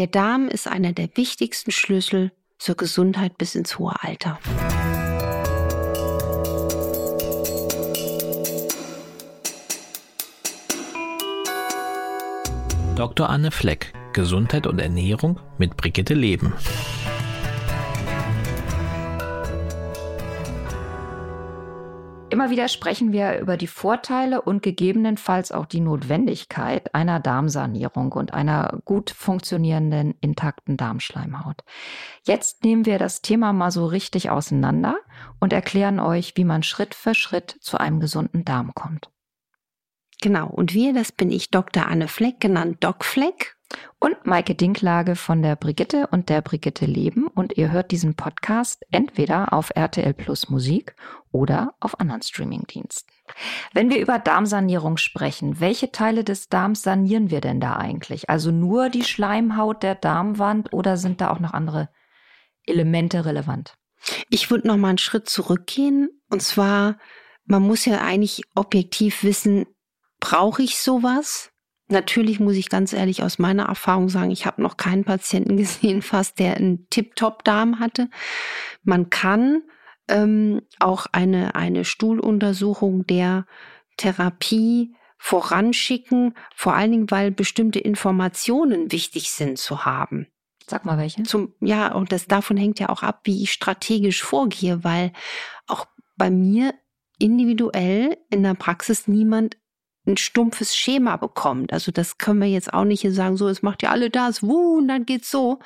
Der Darm ist einer der wichtigsten Schlüssel zur Gesundheit bis ins hohe Alter. Dr. Anne Fleck, Gesundheit und Ernährung mit Brigitte Leben. Immer wieder sprechen wir über die Vorteile und gegebenenfalls auch die Notwendigkeit einer Darmsanierung und einer gut funktionierenden, intakten Darmschleimhaut. Jetzt nehmen wir das Thema mal so richtig auseinander und erklären euch, wie man Schritt für Schritt zu einem gesunden Darm kommt. Genau, und wir, das bin ich Dr. Anne Fleck, genannt Doc Fleck. Und Maike Dinklage von der Brigitte und der Brigitte Leben. Und ihr hört diesen Podcast entweder auf RTL Plus Musik oder auf anderen Streamingdiensten. Wenn wir über Darmsanierung sprechen, welche Teile des Darms sanieren wir denn da eigentlich? Also nur die Schleimhaut der Darmwand oder sind da auch noch andere Elemente relevant? Ich würde noch mal einen Schritt zurückgehen. Und zwar, man muss ja eigentlich objektiv wissen, Brauche ich sowas? Natürlich muss ich ganz ehrlich aus meiner Erfahrung sagen, ich habe noch keinen Patienten gesehen, fast der einen Tip-Top-Darm hatte. Man kann ähm, auch eine, eine Stuhluntersuchung der Therapie voranschicken, vor allen Dingen, weil bestimmte Informationen wichtig sind zu haben. Sag mal welche. Zum, ja, und das davon hängt ja auch ab, wie ich strategisch vorgehe, weil auch bei mir individuell in der Praxis niemand ein stumpfes Schema bekommt. Also das können wir jetzt auch nicht hier sagen, so, es macht ja alle das, wuh, und dann geht's so.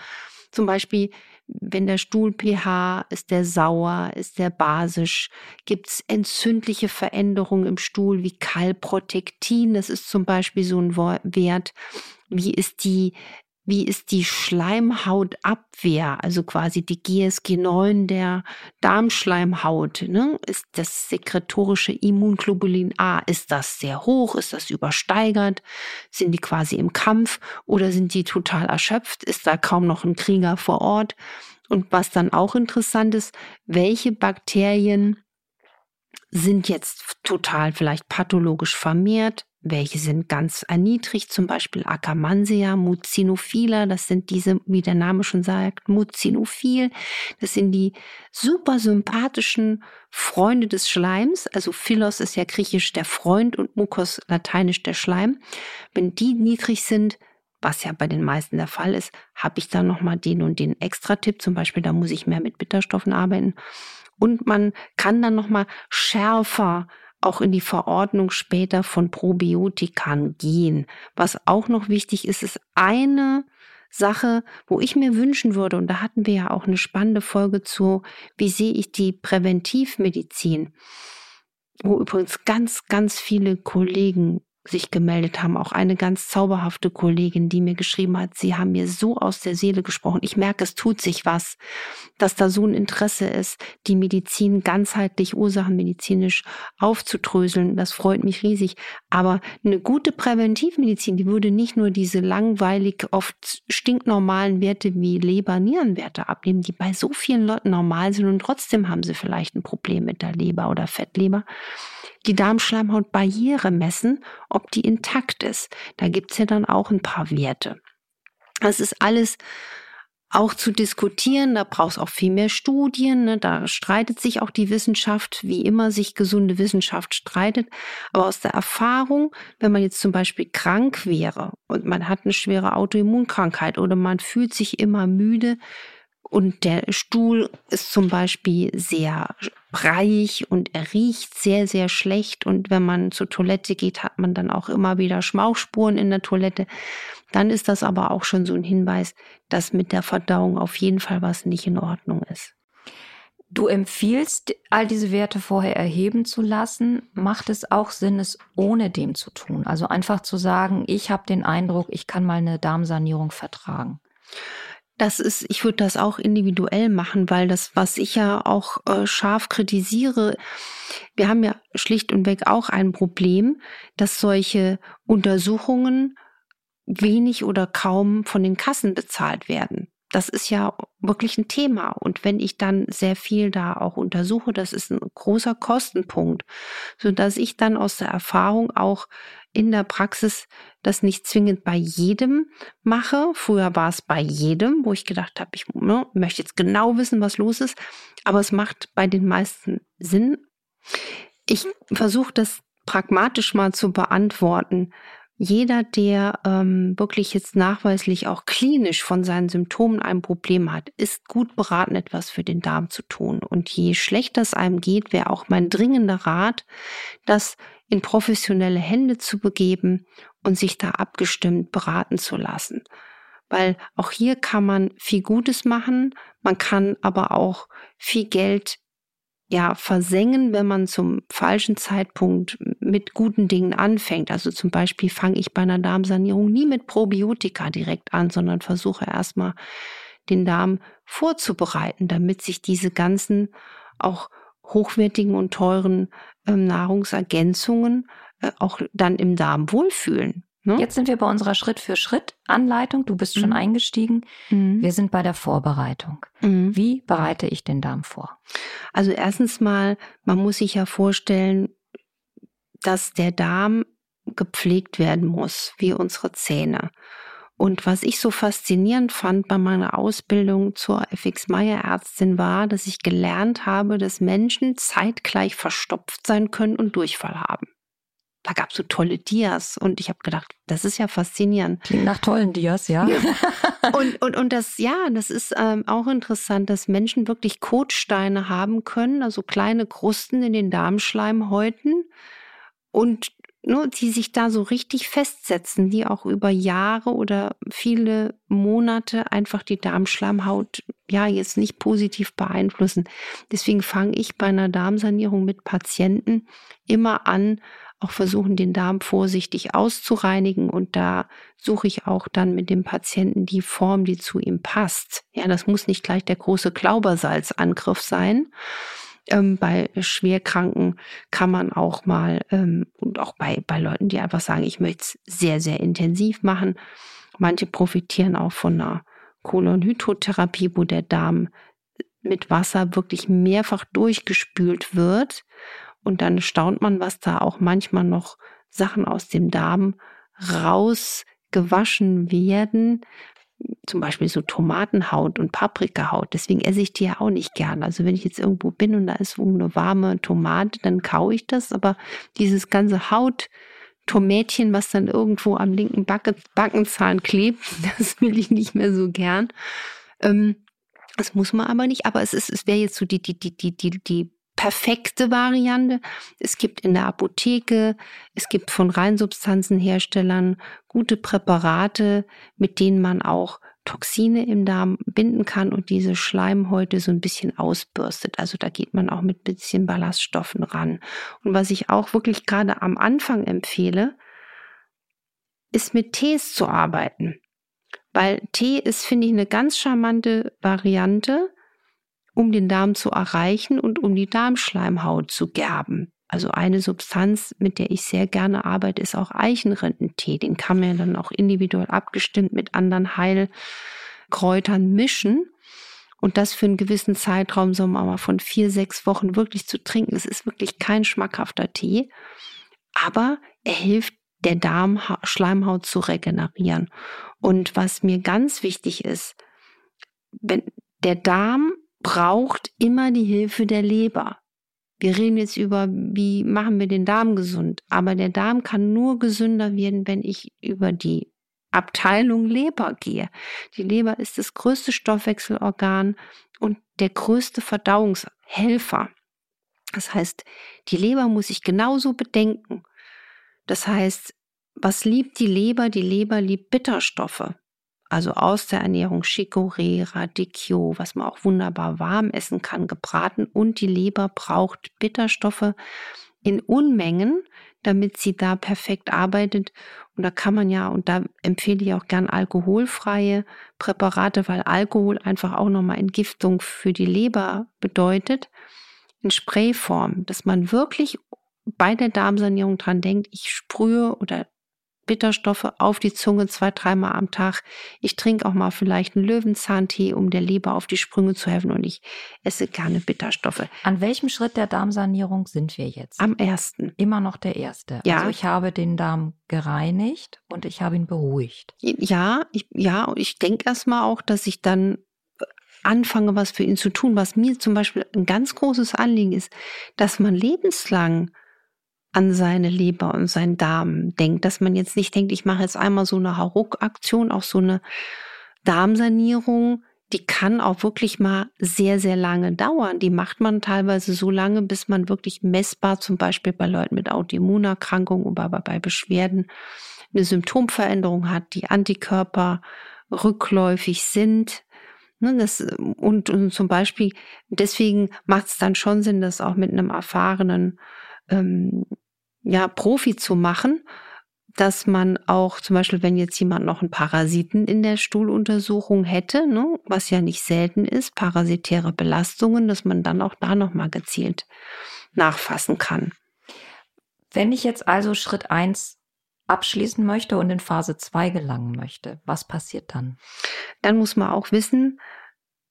Zum Beispiel, wenn der Stuhl pH ist der sauer, ist der basisch, gibt's entzündliche Veränderungen im Stuhl wie Kalprotektin, das ist zum Beispiel so ein Wert. Wie ist die wie ist die Schleimhautabwehr, also quasi die GSG 9 der Darmschleimhaut, ne? Ist das sekretorische Immunglobulin A, ist das sehr hoch, ist das übersteigert? Sind die quasi im Kampf oder sind die total erschöpft? Ist da kaum noch ein Krieger vor Ort? Und was dann auch interessant ist, welche Bakterien sind jetzt total vielleicht pathologisch vermehrt? Welche sind ganz erniedrigt, zum Beispiel Akkermansia, Mucinophila, das sind diese, wie der Name schon sagt, Mucinophil, das sind die super sympathischen Freunde des Schleims, also Philos ist ja griechisch der Freund und Mukos lateinisch der Schleim. Wenn die niedrig sind, was ja bei den meisten der Fall ist, habe ich da nochmal den und den Extra-Tipp, zum Beispiel, da muss ich mehr mit Bitterstoffen arbeiten. Und man kann dann nochmal schärfer auch in die Verordnung später von Probiotikern gehen. Was auch noch wichtig ist, ist eine Sache, wo ich mir wünschen würde, und da hatten wir ja auch eine spannende Folge zu, wie sehe ich die Präventivmedizin, wo übrigens ganz, ganz viele Kollegen sich gemeldet haben. Auch eine ganz zauberhafte Kollegin, die mir geschrieben hat, sie haben mir so aus der Seele gesprochen. Ich merke, es tut sich was, dass da so ein Interesse ist, die Medizin ganzheitlich ursachenmedizinisch aufzudröseln. Das freut mich riesig. Aber eine gute Präventivmedizin, die würde nicht nur diese langweilig, oft stinknormalen Werte wie Leber-Nierenwerte abnehmen, die bei so vielen Leuten normal sind und trotzdem haben sie vielleicht ein Problem mit der Leber oder Fettleber die Darmschleimhautbarriere messen, ob die intakt ist. Da gibt's ja dann auch ein paar Werte. Das ist alles auch zu diskutieren. Da braucht es auch viel mehr Studien. Ne? Da streitet sich auch die Wissenschaft, wie immer sich gesunde Wissenschaft streitet. Aber aus der Erfahrung, wenn man jetzt zum Beispiel krank wäre und man hat eine schwere Autoimmunkrankheit oder man fühlt sich immer müde, und der Stuhl ist zum Beispiel sehr breiig und er riecht sehr, sehr schlecht. Und wenn man zur Toilette geht, hat man dann auch immer wieder Schmauchspuren in der Toilette. Dann ist das aber auch schon so ein Hinweis, dass mit der Verdauung auf jeden Fall was nicht in Ordnung ist. Du empfiehlst, all diese Werte vorher erheben zu lassen. Macht es auch Sinn, es ohne dem zu tun? Also einfach zu sagen, ich habe den Eindruck, ich kann mal eine Darmsanierung vertragen. Das ist, ich würde das auch individuell machen, weil das, was ich ja auch äh, scharf kritisiere, wir haben ja schlicht und weg auch ein Problem, dass solche Untersuchungen wenig oder kaum von den Kassen bezahlt werden. Das ist ja wirklich ein Thema. Und wenn ich dann sehr viel da auch untersuche, das ist ein großer Kostenpunkt, so dass ich dann aus der Erfahrung auch in der Praxis das nicht zwingend bei jedem mache. Früher war es bei jedem, wo ich gedacht habe, ich ne, möchte jetzt genau wissen, was los ist. Aber es macht bei den meisten Sinn. Ich versuche das pragmatisch mal zu beantworten. Jeder, der ähm, wirklich jetzt nachweislich auch klinisch von seinen Symptomen ein Problem hat, ist gut beraten, etwas für den Darm zu tun. Und je schlechter es einem geht, wäre auch mein dringender Rat, das in professionelle Hände zu begeben und sich da abgestimmt beraten zu lassen. Weil auch hier kann man viel Gutes machen, man kann aber auch viel Geld ja versengen, wenn man zum falschen Zeitpunkt mit guten Dingen anfängt. Also zum Beispiel fange ich bei einer Darmsanierung nie mit Probiotika direkt an, sondern versuche erstmal den Darm vorzubereiten, damit sich diese ganzen auch hochwertigen und teuren äh, Nahrungsergänzungen äh, auch dann im Darm wohlfühlen. Ne? Jetzt sind wir bei unserer Schritt-für-Schritt-Anleitung. Du bist schon mhm. eingestiegen. Mhm. Wir sind bei der Vorbereitung. Mhm. Wie bereite ich den Darm vor? Also erstens mal, man muss sich ja vorstellen, dass der Darm gepflegt werden muss, wie unsere Zähne. Und was ich so faszinierend fand bei meiner Ausbildung zur FX Meyer Ärztin war, dass ich gelernt habe, dass Menschen zeitgleich verstopft sein können und Durchfall haben da gab es so tolle Dias und ich habe gedacht, das ist ja faszinierend. Klingt nach tollen Dias, ja. und, und, und das, ja, das ist ähm, auch interessant, dass Menschen wirklich Kotsteine haben können, also kleine Krusten in den Darmschleimhäuten und nur die sich da so richtig festsetzen, die auch über Jahre oder viele Monate einfach die Darmschleimhaut ja jetzt nicht positiv beeinflussen. Deswegen fange ich bei einer Darmsanierung mit Patienten immer an, auch versuchen, den Darm vorsichtig auszureinigen. Und da suche ich auch dann mit dem Patienten die Form, die zu ihm passt. Ja, das muss nicht gleich der große Klaubersalzangriff sein. Ähm, bei Schwerkranken kann man auch mal, ähm, und auch bei, bei Leuten, die einfach sagen, ich möchte es sehr, sehr intensiv machen. Manche profitieren auch von einer Kolonhydrotherapie, wo der Darm mit Wasser wirklich mehrfach durchgespült wird und dann staunt man, was da auch manchmal noch Sachen aus dem Darm rausgewaschen werden. Zum Beispiel so Tomatenhaut und Paprikahaut. Deswegen esse ich die ja auch nicht gern. Also wenn ich jetzt irgendwo bin und da ist eine warme Tomate, dann kaue ich das. Aber dieses ganze Haut, Tomätchen, was dann irgendwo am linken Backe, Backenzahn klebt, das will ich nicht mehr so gern. Ähm, das muss man aber nicht. Aber es ist, es wäre jetzt so die, die, die, die, die, die perfekte Variante. Es gibt in der Apotheke, es gibt von Reinsubstanzenherstellern gute Präparate, mit denen man auch Toxine im Darm binden kann und diese Schleimhäute so ein bisschen ausbürstet. Also da geht man auch mit ein bisschen Ballaststoffen ran. Und was ich auch wirklich gerade am Anfang empfehle, ist mit Tees zu arbeiten. Weil Tee ist, finde ich, eine ganz charmante Variante, um den Darm zu erreichen und um die Darmschleimhaut zu gerben. Also eine Substanz, mit der ich sehr gerne arbeite, ist auch Eichenrindentee. Den kann man dann auch individuell abgestimmt mit anderen Heilkräutern mischen. Und das für einen gewissen Zeitraum, so mal von vier, sechs Wochen wirklich zu trinken. Es ist wirklich kein schmackhafter Tee. Aber er hilft der Darmschleimhaut zu regenerieren. Und was mir ganz wichtig ist, wenn der Darm braucht immer die Hilfe der Leber. Wir reden jetzt über, wie machen wir den Darm gesund. Aber der Darm kann nur gesünder werden, wenn ich über die Abteilung Leber gehe. Die Leber ist das größte Stoffwechselorgan und der größte Verdauungshelfer. Das heißt, die Leber muss ich genauso bedenken. Das heißt, was liebt die Leber? Die Leber liebt Bitterstoffe also aus der Ernährung Chicorée, Radicchio, was man auch wunderbar warm essen kann, gebraten. Und die Leber braucht Bitterstoffe in Unmengen, damit sie da perfekt arbeitet. Und da kann man ja, und da empfehle ich auch gern alkoholfreie Präparate, weil Alkohol einfach auch nochmal Entgiftung für die Leber bedeutet. In Sprayform, dass man wirklich bei der Darmsanierung dran denkt, ich sprühe oder Bitterstoffe auf die Zunge zwei, dreimal am Tag. Ich trinke auch mal vielleicht einen Löwenzahntee, um der Leber auf die Sprünge zu helfen und ich esse gerne Bitterstoffe. An welchem Schritt der Darmsanierung sind wir jetzt? Am ersten. Immer noch der erste. Ja. Also ich habe den Darm gereinigt und ich habe ihn beruhigt. Ja, ich, ja, und ich denke erstmal auch, dass ich dann anfange, was für ihn zu tun. Was mir zum Beispiel ein ganz großes Anliegen ist, dass man lebenslang an seine Leber und seinen Darm denkt, dass man jetzt nicht denkt, ich mache jetzt einmal so eine Hauruck-Aktion, auch so eine Darmsanierung, die kann auch wirklich mal sehr, sehr lange dauern. Die macht man teilweise so lange, bis man wirklich messbar, zum Beispiel bei Leuten mit Autoimmunerkrankungen oder bei Beschwerden, eine Symptomveränderung hat, die Antikörper rückläufig sind. Ne, das, und, und zum Beispiel, deswegen macht es dann schon Sinn, das auch mit einem erfahrenen ähm, ja, Profi zu machen, dass man auch zum Beispiel, wenn jetzt jemand noch einen Parasiten in der Stuhluntersuchung hätte, ne, was ja nicht selten ist, parasitäre Belastungen, dass man dann auch da nochmal gezielt nachfassen kann. Wenn ich jetzt also Schritt eins abschließen möchte und in Phase zwei gelangen möchte, was passiert dann? Dann muss man auch wissen,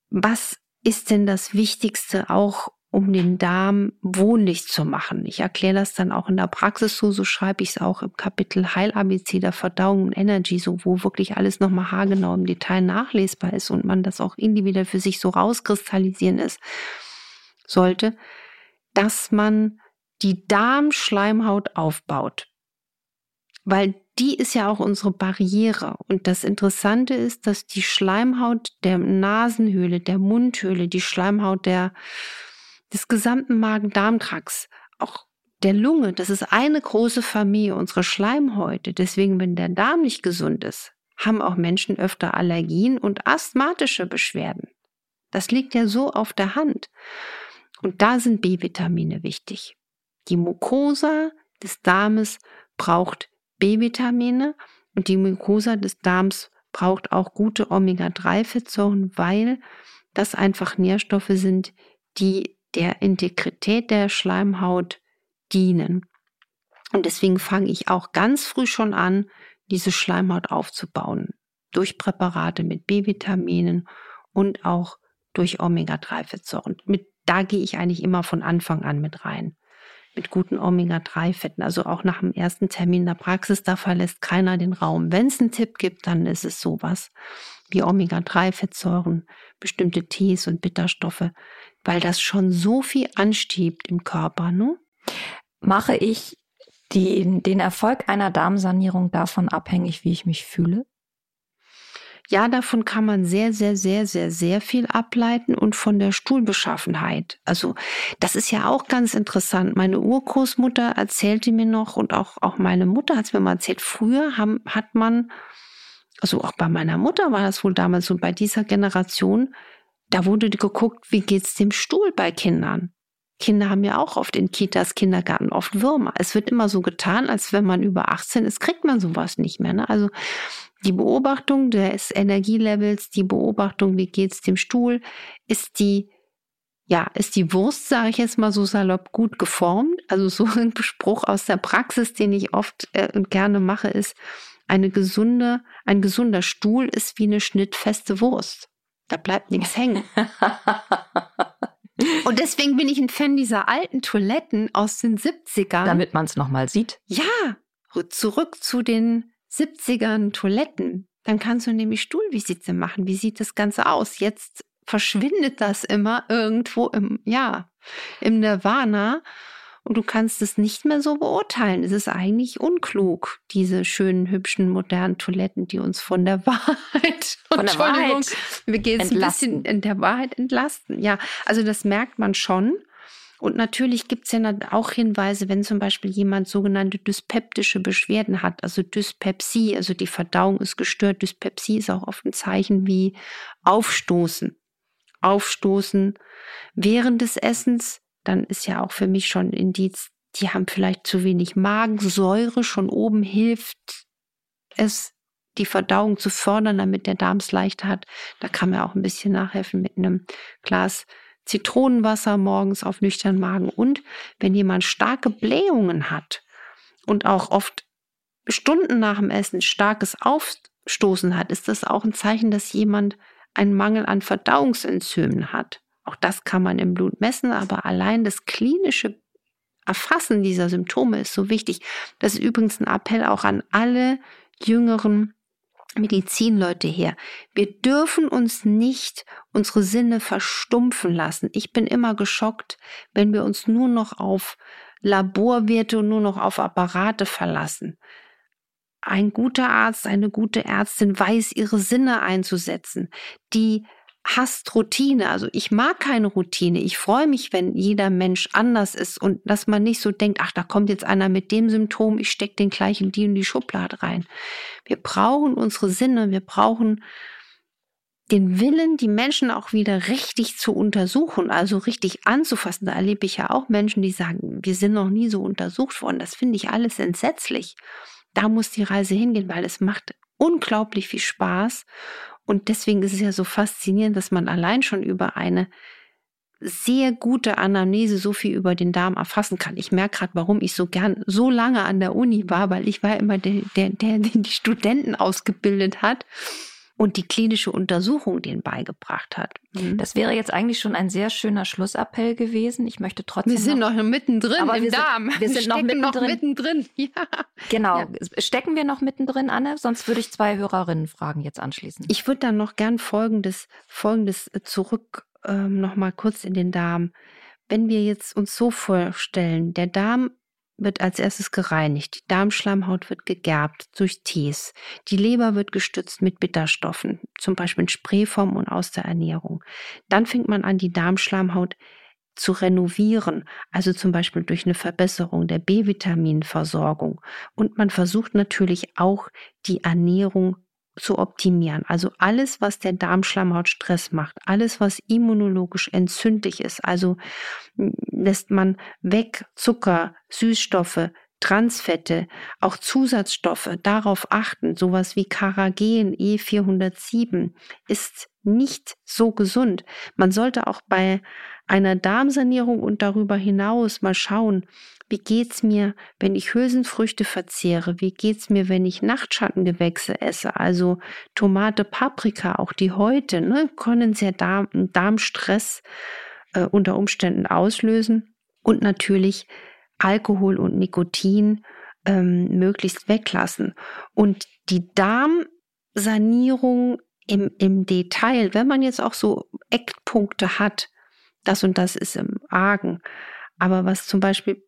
was ist denn das Wichtigste auch um den Darm wohnlich zu machen. Ich erkläre das dann auch in der Praxis so, so schreibe ich es auch im Kapitel Heil-ABC der Verdauung und Energy, so wo wirklich alles nochmal haargenau im Detail nachlesbar ist und man das auch individuell für sich so rauskristallisieren ist, sollte, dass man die Darmschleimhaut aufbaut. Weil die ist ja auch unsere Barriere. Und das Interessante ist, dass die Schleimhaut der Nasenhöhle, der Mundhöhle, die Schleimhaut der des gesamten Magen-Darm-Trakts, auch der Lunge, das ist eine große Familie, unsere Schleimhäute. Deswegen, wenn der Darm nicht gesund ist, haben auch Menschen öfter Allergien und asthmatische Beschwerden. Das liegt ja so auf der Hand. Und da sind B-Vitamine wichtig. Die Mucosa des Darmes braucht B-Vitamine und die Mucosa des Darms braucht auch gute Omega-3-Fettsäuren, weil das einfach Nährstoffe sind, die der Integrität der Schleimhaut dienen. Und deswegen fange ich auch ganz früh schon an, diese Schleimhaut aufzubauen. Durch Präparate mit B-Vitaminen und auch durch Omega-3-Fettsäuren. Mit, da gehe ich eigentlich immer von Anfang an mit rein. Mit guten Omega-3-Fetten. Also auch nach dem ersten Termin in der Praxis, da verlässt keiner den Raum. Wenn es einen Tipp gibt, dann ist es sowas wie Omega-3-Fettsäuren, bestimmte Tees und Bitterstoffe, weil das schon so viel anstiebt im Körper. Ne? Mache ich die, den Erfolg einer Darmsanierung davon abhängig, wie ich mich fühle? Ja, davon kann man sehr, sehr, sehr, sehr, sehr viel ableiten und von der Stuhlbeschaffenheit. Also das ist ja auch ganz interessant. Meine Urgroßmutter erzählte mir noch und auch, auch meine Mutter hat es mir mal erzählt, früher haben, hat man, also auch bei meiner Mutter war das wohl damals so, bei dieser Generation, da wurde geguckt, wie geht's dem Stuhl bei Kindern. Kinder haben ja auch oft in Kitas, Kindergarten oft Würmer. Es wird immer so getan, als wenn man über 18 ist, kriegt man sowas nicht mehr. Ne? Also die Beobachtung des Energielevels, die Beobachtung, wie geht's dem Stuhl, ist die ja, ist die Wurst, sage ich jetzt mal so salopp, gut geformt. Also so ein Spruch aus der Praxis, den ich oft äh, und gerne mache, ist, eine gesunde, ein gesunder Stuhl ist wie eine schnittfeste Wurst. Da bleibt nichts hängen. Und deswegen bin ich ein Fan dieser alten Toiletten aus den 70ern. Damit man es nochmal sieht. Ja, zurück zu den 70ern Toiletten. Dann kannst du nämlich Stuhlvisite machen. Wie sieht das Ganze aus? Jetzt verschwindet das immer irgendwo im, ja, im Nirvana und du kannst es nicht mehr so beurteilen. Es ist eigentlich unklug, diese schönen, hübschen, modernen Toiletten, die uns von der Wahrheit, von der Wahrheit wir gehen ein bisschen in der Wahrheit entlasten. Ja, also das merkt man schon. Und natürlich gibt es ja auch Hinweise, wenn zum Beispiel jemand sogenannte dyspeptische Beschwerden hat, also Dyspepsie, also die Verdauung ist gestört. Dyspepsie ist auch oft ein Zeichen wie Aufstoßen. Aufstoßen während des Essens, dann ist ja auch für mich schon Indiz, die haben vielleicht zu wenig Magensäure, schon oben hilft es, die Verdauung zu fördern, damit der Darm es leicht hat. Da kann man auch ein bisschen nachhelfen mit einem Glas Zitronenwasser morgens auf nüchternen Magen. Und wenn jemand starke Blähungen hat und auch oft Stunden nach dem Essen starkes Aufstoßen hat, ist das auch ein Zeichen, dass jemand einen Mangel an Verdauungsenzymen hat. Auch das kann man im Blut messen, aber allein das klinische Erfassen dieser Symptome ist so wichtig. Das ist übrigens ein Appell auch an alle jüngeren Medizinleute her. Wir dürfen uns nicht unsere Sinne verstumpfen lassen. Ich bin immer geschockt, wenn wir uns nur noch auf Laborwerte und nur noch auf Apparate verlassen. Ein guter Arzt, eine gute Ärztin weiß, ihre Sinne einzusetzen. Die hasst Routine. Also ich mag keine Routine. Ich freue mich, wenn jeder Mensch anders ist und dass man nicht so denkt, ach, da kommt jetzt einer mit dem Symptom, ich stecke den gleichen die in die Schublade rein. Wir brauchen unsere Sinne, wir brauchen den Willen, die Menschen auch wieder richtig zu untersuchen, also richtig anzufassen. Da erlebe ich ja auch Menschen, die sagen, wir sind noch nie so untersucht worden. Das finde ich alles entsetzlich. Da muss die Reise hingehen, weil es macht unglaublich viel Spaß. Und deswegen ist es ja so faszinierend, dass man allein schon über eine sehr gute Anamnese so viel über den Darm erfassen kann. Ich merke gerade, warum ich so gern so lange an der Uni war, weil ich war immer der, der, der den die Studenten ausgebildet hat und die klinische Untersuchung denen beigebracht hat. Mhm. Das wäre jetzt eigentlich schon ein sehr schöner Schlussappell gewesen. Ich möchte trotzdem. Wir sind noch, noch mittendrin aber im wir Darm. Sind, wir sind noch mittendrin. noch mittendrin. Ja. Genau. Ja. Stecken wir noch mittendrin, Anne? Sonst würde ich zwei Hörerinnen fragen jetzt anschließen. Ich würde dann noch gern Folgendes, Folgendes zurück ähm, noch mal kurz in den Darm. Wenn wir jetzt uns so vorstellen, der Darm wird als erstes gereinigt. Die Darmschleimhaut wird gegerbt durch Tees. Die Leber wird gestützt mit Bitterstoffen, zum Beispiel in Sprayform und aus der Ernährung. Dann fängt man an, die Darmschleimhaut zu renovieren, also zum Beispiel durch eine Verbesserung der B-Vitaminversorgung. Und man versucht natürlich auch die Ernährung zu optimieren. Also alles, was der Darmschleimhaut Stress macht, alles, was immunologisch entzündlich ist, also hm, lässt man weg Zucker, Süßstoffe, Transfette, auch Zusatzstoffe, darauf achten, sowas wie Karagen E407 ist nicht so gesund. Man sollte auch bei einer Darmsanierung und darüber hinaus mal schauen, wie geht's mir, wenn ich Hülsenfrüchte verzehre? Wie geht's mir, wenn ich Nachtschattengewächse esse? Also Tomate, Paprika, auch die Häute, ne, können sehr Darm, Darmstress äh, unter Umständen auslösen. Und natürlich Alkohol und Nikotin ähm, möglichst weglassen. Und die Darmsanierung im, im Detail, wenn man jetzt auch so Eckpunkte hat, das und das ist im Argen. Aber was zum Beispiel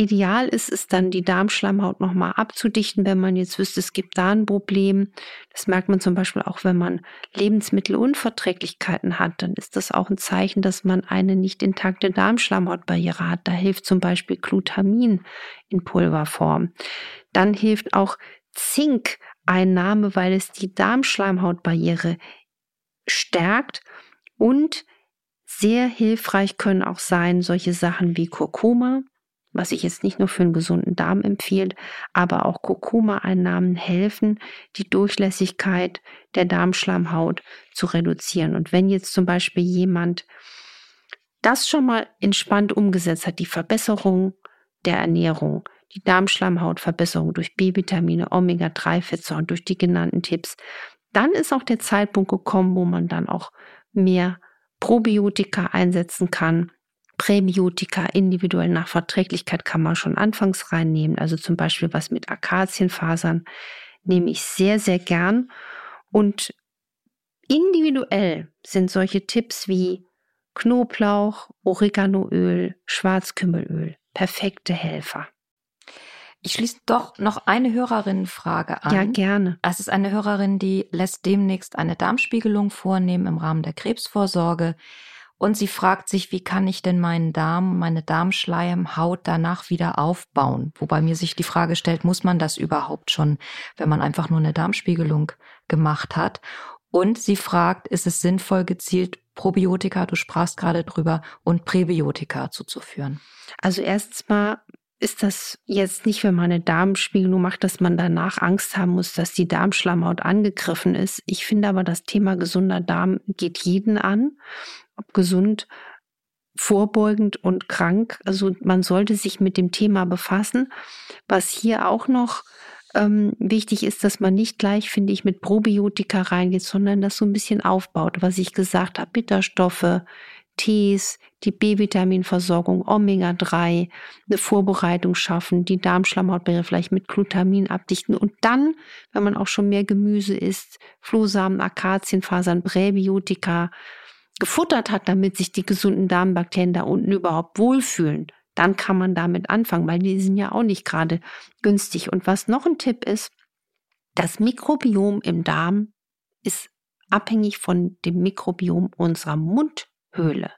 ideal ist, ist dann die Darmschleimhaut nochmal abzudichten, wenn man jetzt wüsste, es gibt da ein Problem. Das merkt man zum Beispiel auch, wenn man Lebensmittelunverträglichkeiten hat, dann ist das auch ein Zeichen, dass man eine nicht intakte Darmschleimhautbarriere hat. Da hilft zum Beispiel Glutamin in Pulverform. Dann hilft auch Zinkeinnahme, weil es die Darmschleimhautbarriere stärkt und sehr hilfreich können auch sein solche Sachen wie Kurkuma, was ich jetzt nicht nur für einen gesunden Darm empfiehlt, aber auch Kurkuma-Einnahmen helfen, die Durchlässigkeit der Darmschleimhaut zu reduzieren. Und wenn jetzt zum Beispiel jemand das schon mal entspannt umgesetzt hat, die Verbesserung der Ernährung, die Darmschleimhautverbesserung durch B-Vitamine, Omega-3-Fettsäuren, durch die genannten Tipps, dann ist auch der Zeitpunkt gekommen, wo man dann auch mehr Probiotika einsetzen kann Präbiotika individuell nach Verträglichkeit kann man schon anfangs reinnehmen. Also zum Beispiel was mit Akazienfasern nehme ich sehr, sehr gern. Und individuell sind solche Tipps wie Knoblauch, Oreganoöl, Schwarzkümmelöl perfekte Helfer. Ich schließe doch noch eine Hörerinnenfrage an. Ja, gerne. Es ist eine Hörerin, die lässt demnächst eine Darmspiegelung vornehmen im Rahmen der Krebsvorsorge. Und sie fragt sich, wie kann ich denn meinen Darm, meine Darmschleimhaut danach wieder aufbauen? Wobei mir sich die Frage stellt, muss man das überhaupt schon, wenn man einfach nur eine Darmspiegelung gemacht hat? Und sie fragt, ist es sinnvoll, gezielt Probiotika, du sprachst gerade drüber, und Präbiotika zuzuführen? Also erstens mal ist das jetzt nicht, wenn man eine Darmspiegelung macht, dass man danach Angst haben muss, dass die Darmschleimhaut angegriffen ist. Ich finde aber, das Thema gesunder Darm geht jeden an, ob gesund, vorbeugend und krank. Also man sollte sich mit dem Thema befassen. Was hier auch noch ähm, wichtig ist, dass man nicht gleich, finde ich, mit Probiotika reingeht, sondern das so ein bisschen aufbaut, was ich gesagt habe, Bitterstoffe, Tees, die B-Vitaminversorgung, Omega-3, eine Vorbereitung schaffen, die Darmschlammhautbarriere vielleicht mit Glutamin abdichten und dann, wenn man auch schon mehr Gemüse isst, Flohsamen, Akazienfasern, Präbiotika gefuttert hat, damit sich die gesunden Darmbakterien da unten überhaupt wohlfühlen, dann kann man damit anfangen, weil die sind ja auch nicht gerade günstig. Und was noch ein Tipp ist, das Mikrobiom im Darm ist abhängig von dem Mikrobiom unserer Mundhöhle.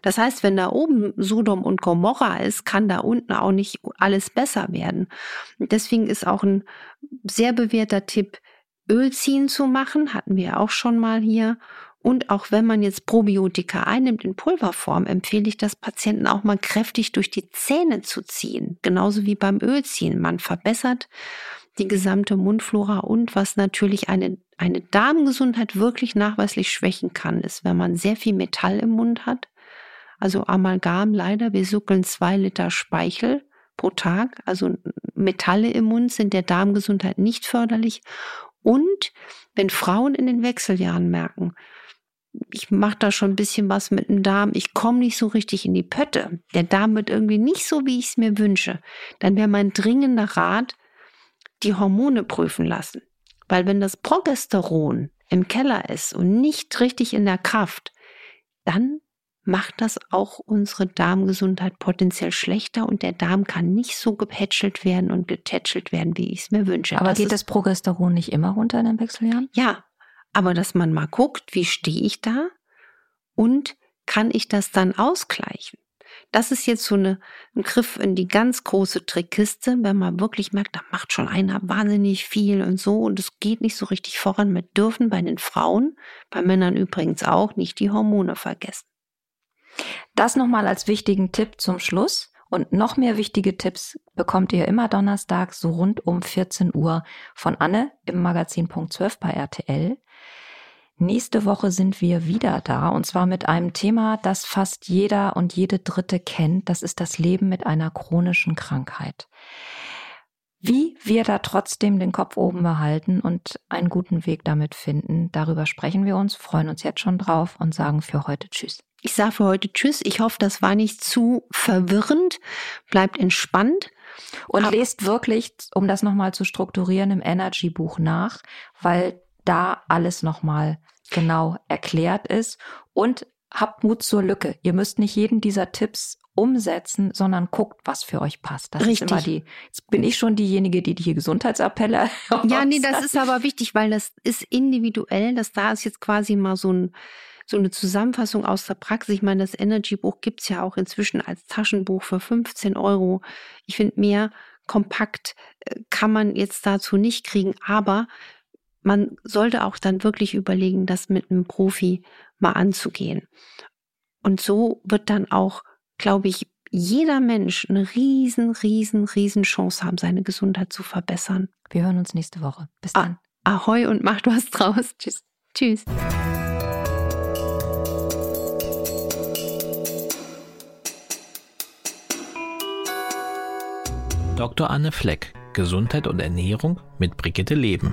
Das heißt, wenn da oben Sodom und Gomorra ist, kann da unten auch nicht alles besser werden. deswegen ist auch ein sehr bewährter Tipp, Öl ziehen zu machen, hatten wir auch schon mal hier. Und auch wenn man jetzt Probiotika einnimmt in Pulverform, empfehle ich das Patienten auch mal kräftig durch die Zähne zu ziehen. Genauso wie beim Ölziehen. Man verbessert die gesamte Mundflora und was natürlich eine, eine Darmgesundheit wirklich nachweislich schwächen kann, ist, wenn man sehr viel Metall im Mund hat. Also Amalgam leider, wir suckeln zwei Liter Speichel pro Tag. Also Metalle im Mund sind der Darmgesundheit nicht förderlich. Und wenn Frauen in den Wechseljahren merken, ich mache da schon ein bisschen was mit dem Darm, ich komme nicht so richtig in die Pötte, der Darm wird irgendwie nicht so, wie ich es mir wünsche, dann wäre mein dringender Rat, die Hormone prüfen lassen. Weil wenn das Progesteron im Keller ist und nicht richtig in der Kraft, dann macht das auch unsere Darmgesundheit potenziell schlechter und der Darm kann nicht so gepatchelt werden und getätschelt werden, wie ich es mir wünsche. Aber das geht das Progesteron nicht immer runter in den Wechseljahren? Ja, aber dass man mal guckt, wie stehe ich da und kann ich das dann ausgleichen? Das ist jetzt so eine, ein Griff in die ganz große Trickkiste, wenn man wirklich merkt, da macht schon einer wahnsinnig viel und so und es geht nicht so richtig voran. Wir dürfen bei den Frauen, bei Männern übrigens auch, nicht die Hormone vergessen. Das nochmal als wichtigen Tipp zum Schluss. Und noch mehr wichtige Tipps bekommt ihr immer donnerstags so rund um 14 Uhr von Anne im Magazin Punkt 12 bei RTL. Nächste Woche sind wir wieder da und zwar mit einem Thema, das fast jeder und jede Dritte kennt. Das ist das Leben mit einer chronischen Krankheit. Wie wir da trotzdem den Kopf oben behalten und einen guten Weg damit finden, darüber sprechen wir uns, freuen uns jetzt schon drauf und sagen für heute Tschüss. Ich sage für heute Tschüss. Ich hoffe, das war nicht zu verwirrend. Bleibt entspannt. Und lest wirklich, um das nochmal zu strukturieren, im Energy-Buch nach, weil da alles nochmal genau erklärt ist. Und habt Mut zur Lücke. Ihr müsst nicht jeden dieser Tipps umsetzen, sondern guckt, was für euch passt. Das Richtig. ist immer die, jetzt bin ich schon diejenige, die die Gesundheitsappelle. Ja, nee, das ist aber wichtig, weil das ist individuell. Das da ist jetzt quasi mal so ein, so eine Zusammenfassung aus der Praxis. Ich meine, das Energy-Buch gibt's ja auch inzwischen als Taschenbuch für 15 Euro. Ich finde, mehr kompakt äh, kann man jetzt dazu nicht kriegen, aber man sollte auch dann wirklich überlegen, das mit einem Profi mal anzugehen. Und so wird dann auch, glaube ich, jeder Mensch eine riesen, riesen, riesen Chance haben, seine Gesundheit zu verbessern. Wir hören uns nächste Woche. Bis dann. Ah, ahoi und macht was draus. Tschüss. Tschüss. Dr. Anne Fleck, Gesundheit und Ernährung mit Brigitte Leben.